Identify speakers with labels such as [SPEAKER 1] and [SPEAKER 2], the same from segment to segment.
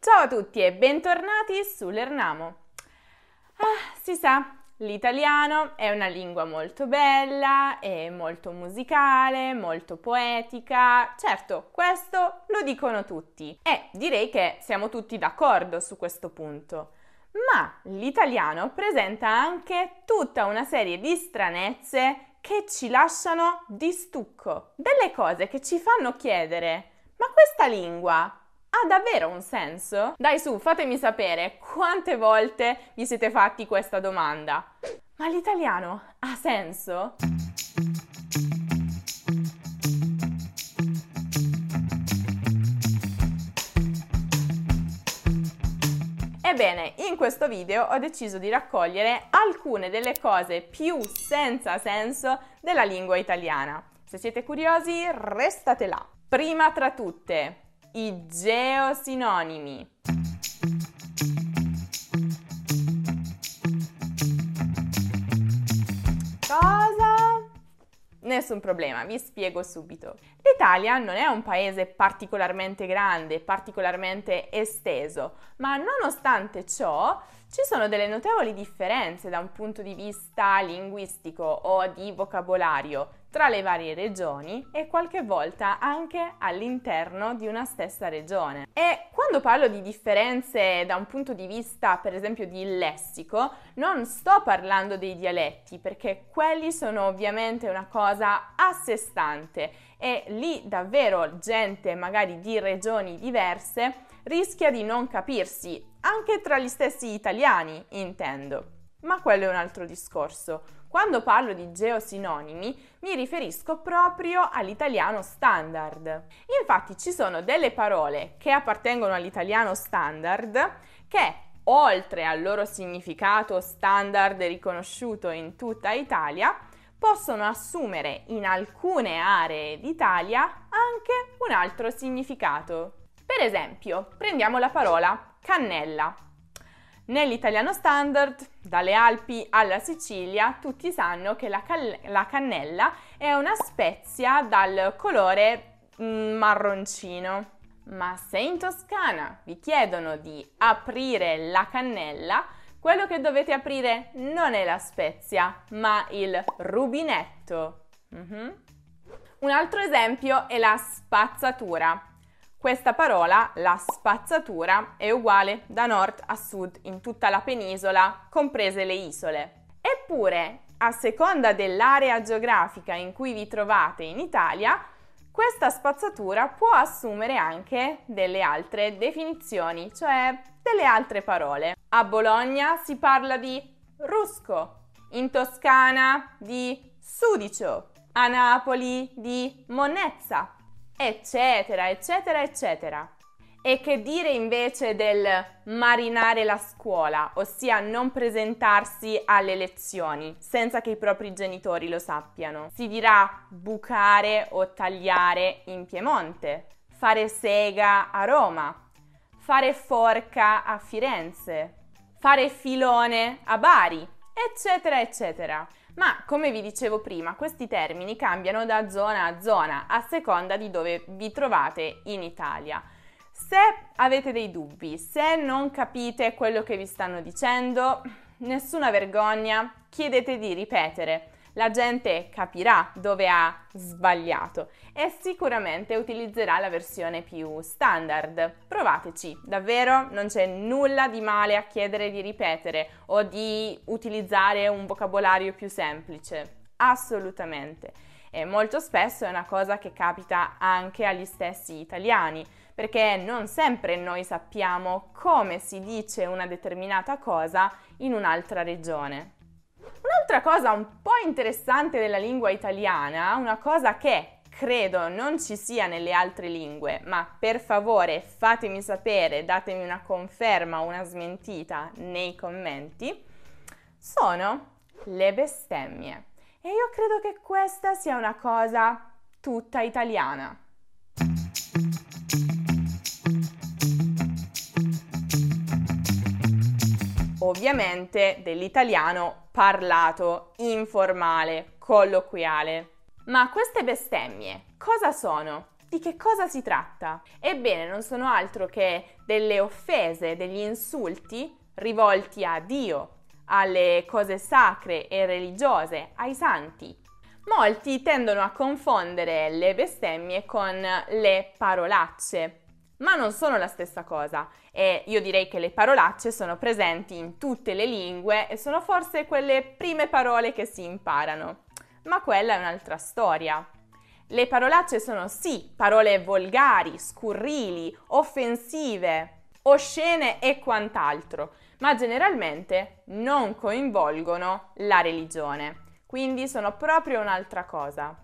[SPEAKER 1] Ciao a tutti e bentornati su Lernamo. Ah, si sa, l'italiano è una lingua molto bella, è molto musicale, molto poetica. Certo, questo lo dicono tutti e direi che siamo tutti d'accordo su questo punto. Ma l'italiano presenta anche tutta una serie di stranezze che ci lasciano di stucco, delle cose che ci fanno chiedere, ma questa lingua ha davvero un senso? Dai su, fatemi sapere quante volte vi siete fatti questa domanda. Ma l'italiano ha senso? Ebbene, in questo video ho deciso di raccogliere alcune delle cose più senza senso della lingua italiana. Se siete curiosi, restate là. Prima tra tutte, i geosinonimi. Cosa? Nessun problema, vi spiego subito. L'Italia non è un paese particolarmente grande, particolarmente esteso, ma nonostante ciò ci sono delle notevoli differenze da un punto di vista linguistico o di vocabolario tra le varie regioni e qualche volta anche all'interno di una stessa regione. E quando parlo di differenze da un punto di vista, per esempio, di lessico, non sto parlando dei dialetti, perché quelli sono ovviamente una cosa a sé stante e lì davvero gente magari di regioni diverse rischia di non capirsi, anche tra gli stessi italiani, intendo. Ma quello è un altro discorso. Quando parlo di geosinonimi mi riferisco proprio all'italiano standard. Infatti ci sono delle parole che appartengono all'italiano standard che oltre al loro significato standard riconosciuto in tutta Italia, possono assumere in alcune aree d'Italia anche un altro significato. Per esempio, prendiamo la parola cannella. Nell'italiano standard, dalle Alpi alla Sicilia, tutti sanno che la, la cannella è una spezia dal colore mm, marroncino. Ma se in Toscana vi chiedono di aprire la cannella, quello che dovete aprire non è la spezia, ma il rubinetto. Mm-hmm. Un altro esempio è la spazzatura. Questa parola, la spazzatura, è uguale da nord a sud in tutta la penisola, comprese le isole. Eppure, a seconda dell'area geografica in cui vi trovate in Italia, questa spazzatura può assumere anche delle altre definizioni, cioè delle altre parole. A Bologna si parla di rusco, in Toscana di sudicio, a Napoli di monnezza, eccetera, eccetera, eccetera. E che dire invece del marinare la scuola, ossia non presentarsi alle lezioni senza che i propri genitori lo sappiano? Si dirà bucare o tagliare in Piemonte, fare sega a Roma, fare forca a Firenze, fare filone a Bari, eccetera, eccetera. Ma come vi dicevo prima, questi termini cambiano da zona a zona a seconda di dove vi trovate in Italia. Se avete dei dubbi, se non capite quello che vi stanno dicendo, nessuna vergogna, chiedete di ripetere la gente capirà dove ha sbagliato e sicuramente utilizzerà la versione più standard. Provateci, davvero non c'è nulla di male a chiedere di ripetere o di utilizzare un vocabolario più semplice. Assolutamente. E molto spesso è una cosa che capita anche agli stessi italiani, perché non sempre noi sappiamo come si dice una determinata cosa in un'altra regione. Un'altra cosa un po' interessante della lingua italiana, una cosa che credo non ci sia nelle altre lingue, ma per favore fatemi sapere, datemi una conferma o una smentita nei commenti, sono le bestemmie. E io credo che questa sia una cosa tutta italiana. Ovviamente dell'italiano parlato, informale, colloquiale. Ma queste bestemmie cosa sono? Di che cosa si tratta? Ebbene, non sono altro che delle offese, degli insulti rivolti a Dio, alle cose sacre e religiose, ai santi. Molti tendono a confondere le bestemmie con le parolacce, ma non sono la stessa cosa e io direi che le parolacce sono presenti in tutte le lingue e sono forse quelle prime parole che si imparano, ma quella è un'altra storia. Le parolacce sono sì parole volgari, scurrili, offensive, oscene e quant'altro, ma generalmente non coinvolgono la religione, quindi sono proprio un'altra cosa.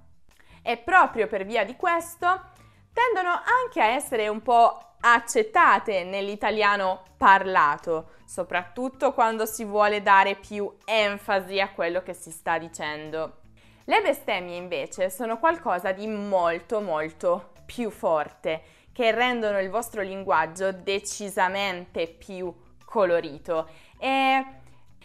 [SPEAKER 1] E proprio per via di questo tendono anche a essere un po' accettate nell'italiano parlato, soprattutto quando si vuole dare più enfasi a quello che si sta dicendo. Le bestemmie invece sono qualcosa di molto molto più forte, che rendono il vostro linguaggio decisamente più colorito e,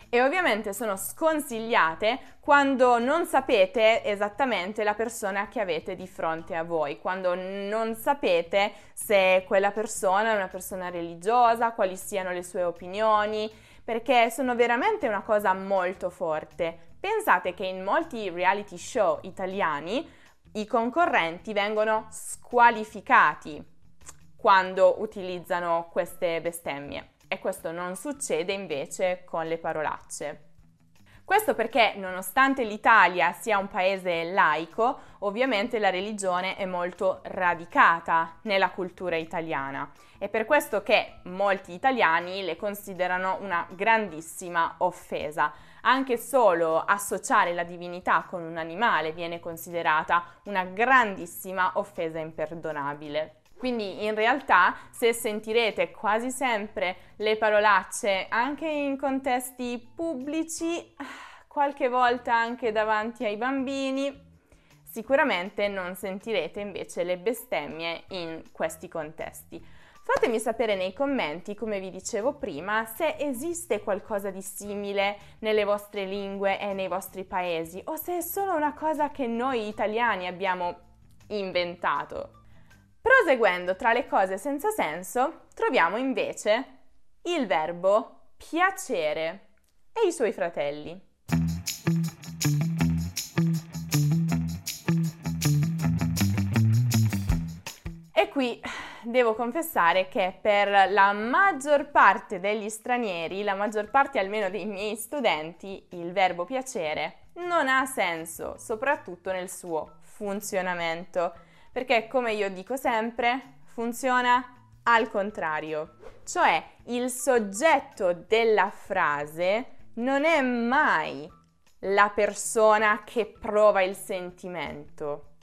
[SPEAKER 1] e ovviamente sono sconsigliate quando non sapete esattamente la persona che avete di fronte a voi, quando non sapete se quella persona è una persona religiosa, quali siano le sue opinioni, perché sono veramente una cosa molto forte. Pensate che in molti reality show italiani i concorrenti vengono squalificati quando utilizzano queste bestemmie e questo non succede invece con le parolacce. Questo perché, nonostante l'Italia sia un paese laico, ovviamente la religione è molto radicata nella cultura italiana. È per questo che molti italiani le considerano una grandissima offesa. Anche solo associare la divinità con un animale viene considerata una grandissima offesa imperdonabile. Quindi in realtà se sentirete quasi sempre le parolacce anche in contesti pubblici, qualche volta anche davanti ai bambini, sicuramente non sentirete invece le bestemmie in questi contesti. Fatemi sapere nei commenti, come vi dicevo prima, se esiste qualcosa di simile nelle vostre lingue e nei vostri paesi o se è solo una cosa che noi italiani abbiamo inventato. Proseguendo tra le cose senza senso, troviamo invece il verbo piacere e i suoi fratelli. E qui devo confessare che per la maggior parte degli stranieri, la maggior parte almeno dei miei studenti, il verbo piacere non ha senso, soprattutto nel suo funzionamento perché come io dico sempre, funziona al contrario, cioè il soggetto della frase non è mai la persona che prova il sentimento,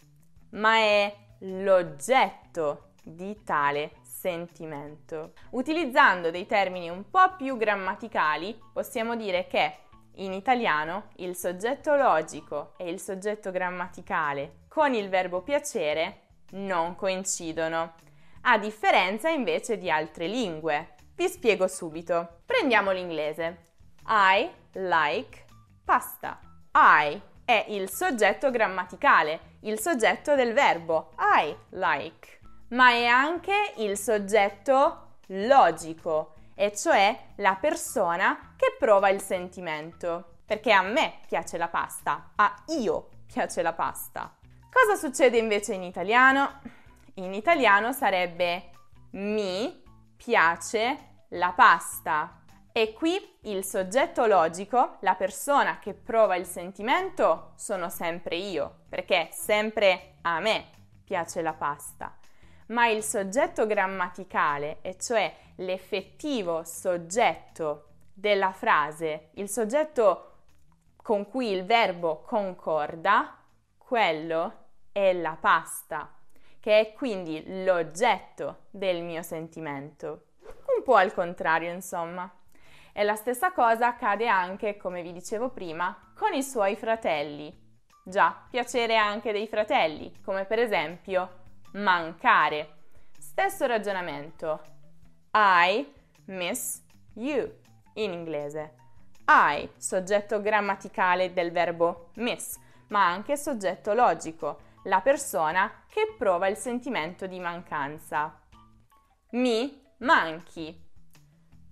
[SPEAKER 1] ma è l'oggetto di tale sentimento. Utilizzando dei termini un po' più grammaticali, possiamo dire che in italiano il soggetto logico e il soggetto grammaticale con il verbo piacere non coincidono, a differenza invece di altre lingue. Vi spiego subito. Prendiamo l'inglese. I like pasta. I è il soggetto grammaticale, il soggetto del verbo I like, ma è anche il soggetto logico, e cioè la persona che prova il sentimento. Perché a me piace la pasta, a io piace la pasta. Cosa succede invece in italiano? In italiano sarebbe mi piace la pasta. E qui il soggetto logico, la persona che prova il sentimento, sono sempre io, perché sempre a me piace la pasta ma il soggetto grammaticale, e cioè l'effettivo soggetto della frase, il soggetto con cui il verbo concorda, quello è la pasta, che è quindi l'oggetto del mio sentimento. Un po' al contrario, insomma. E la stessa cosa accade anche, come vi dicevo prima, con i suoi fratelli. Già, piacere anche dei fratelli, come per esempio mancare. Stesso ragionamento. I miss you in inglese. I, soggetto grammaticale del verbo miss, ma anche soggetto logico. La persona che prova il sentimento di mancanza. Mi manchi.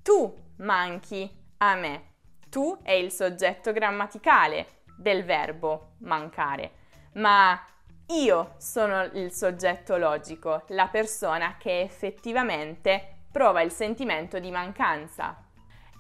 [SPEAKER 1] Tu manchi a me. Tu è il soggetto grammaticale del verbo mancare, ma io sono il soggetto logico, la persona che effettivamente prova il sentimento di mancanza.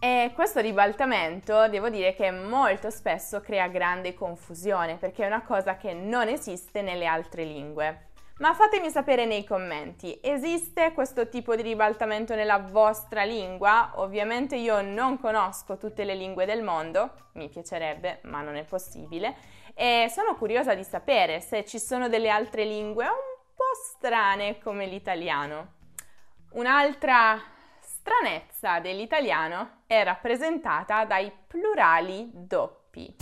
[SPEAKER 1] E questo ribaltamento devo dire che molto spesso crea grande confusione perché è una cosa che non esiste nelle altre lingue. Ma fatemi sapere nei commenti, esiste questo tipo di ribaltamento nella vostra lingua? Ovviamente io non conosco tutte le lingue del mondo, mi piacerebbe, ma non è possibile, e sono curiosa di sapere se ci sono delle altre lingue un po' strane come l'italiano. Un'altra stranezza dell'italiano è rappresentata dai plurali doppi.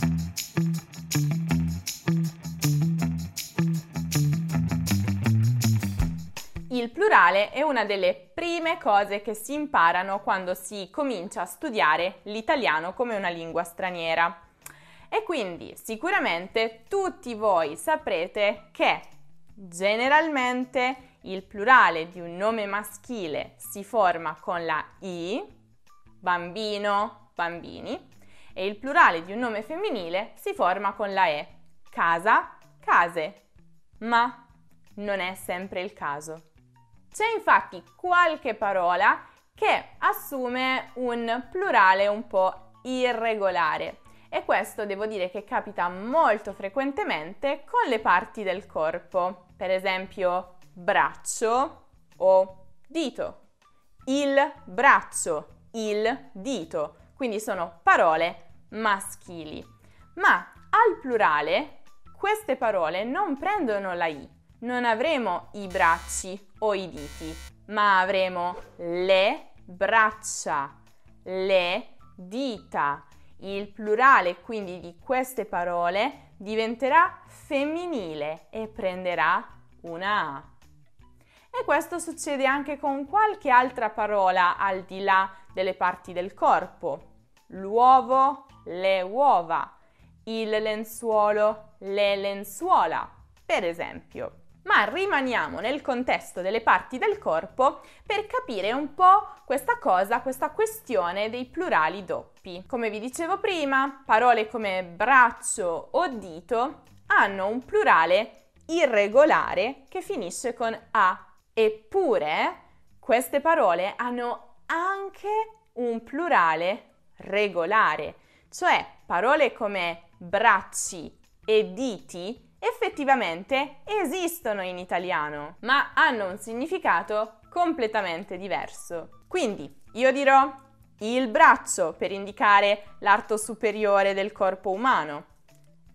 [SPEAKER 1] Il plurale è una delle prime cose che si imparano quando si comincia a studiare l'italiano come una lingua straniera. E quindi sicuramente tutti voi saprete che generalmente il plurale di un nome maschile si forma con la i, bambino, bambini, e il plurale di un nome femminile si forma con la e, casa, case. Ma non è sempre il caso. C'è infatti qualche parola che assume un plurale un po' irregolare e questo devo dire che capita molto frequentemente con le parti del corpo, per esempio braccio o dito. Il braccio, il dito, quindi sono parole maschili. Ma al plurale queste parole non prendono la i, non avremo i bracci o i diti, ma avremo le braccia, le dita. Il plurale quindi di queste parole diventerà femminile e prenderà una A. E questo succede anche con qualche altra parola al di là delle parti del corpo. L'uovo, le uova, il lenzuolo, le lenzuola, per esempio ma rimaniamo nel contesto delle parti del corpo per capire un po' questa cosa, questa questione dei plurali doppi. Come vi dicevo prima, parole come braccio o dito hanno un plurale irregolare che finisce con a. Eppure queste parole hanno anche un plurale regolare, cioè parole come bracci e diti effettivamente esistono in italiano, ma hanno un significato completamente diverso. Quindi io dirò il braccio per indicare l'arto superiore del corpo umano.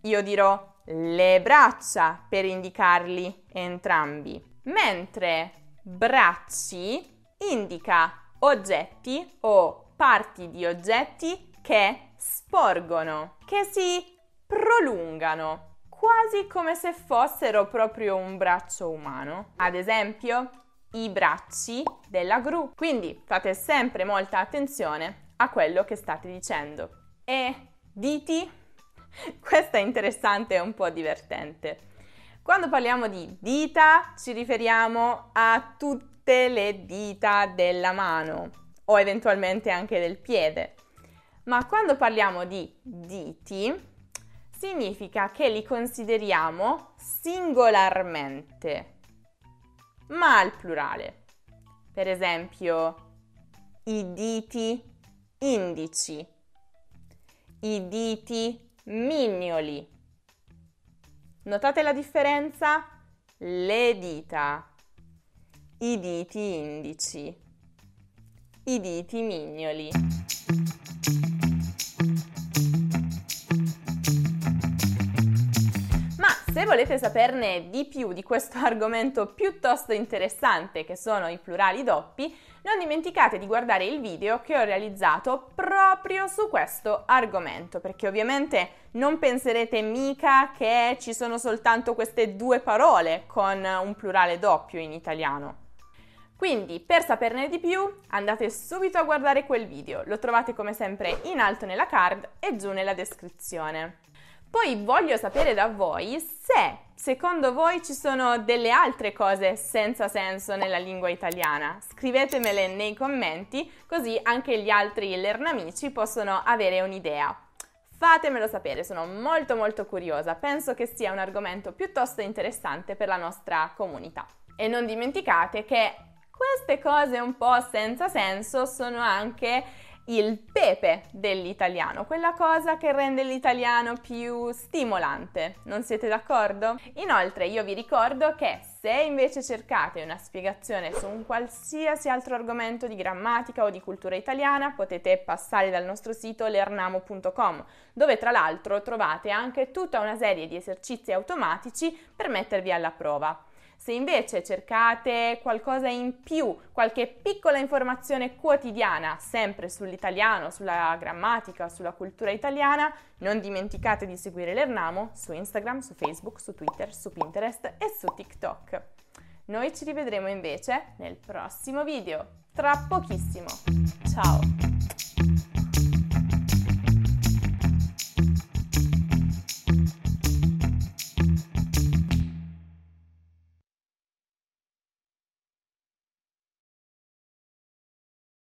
[SPEAKER 1] Io dirò le braccia per indicarli entrambi, mentre bracci indica oggetti o parti di oggetti che sporgono, che si prolungano quasi come se fossero proprio un braccio umano. Ad esempio, i bracci della gru. Quindi fate sempre molta attenzione a quello che state dicendo. E diti? Questa è interessante e un po' divertente. Quando parliamo di dita ci riferiamo a tutte le dita della mano o eventualmente anche del piede. Ma quando parliamo di diti significa che li consideriamo singolarmente, ma al plurale. Per esempio, i diti indici, i diti mignoli. Notate la differenza? Le dita, i diti indici, i diti mignoli. Se volete saperne di più di questo argomento piuttosto interessante che sono i plurali doppi, non dimenticate di guardare il video che ho realizzato proprio su questo argomento, perché ovviamente non penserete mica che ci sono soltanto queste due parole con un plurale doppio in italiano. Quindi per saperne di più andate subito a guardare quel video, lo trovate come sempre in alto nella card e giù nella descrizione. Poi voglio sapere da voi se secondo voi ci sono delle altre cose senza senso nella lingua italiana. Scrivetemele nei commenti così anche gli altri lernamici possono avere un'idea. Fatemelo sapere, sono molto molto curiosa, penso che sia un argomento piuttosto interessante per la nostra comunità. E non dimenticate che queste cose un po' senza senso sono anche il pepe dell'italiano, quella cosa che rende l'italiano più stimolante. Non siete d'accordo? Inoltre io vi ricordo che se invece cercate una spiegazione su un qualsiasi altro argomento di grammatica o di cultura italiana, potete passare dal nostro sito lernamo.com, dove tra l'altro trovate anche tutta una serie di esercizi automatici per mettervi alla prova. Se invece cercate qualcosa in più, qualche piccola informazione quotidiana, sempre sull'italiano, sulla grammatica, sulla cultura italiana, non dimenticate di seguire l'Ernamo su Instagram, su Facebook, su Twitter, su Pinterest e su TikTok. Noi ci rivedremo invece nel prossimo video, tra pochissimo. Ciao!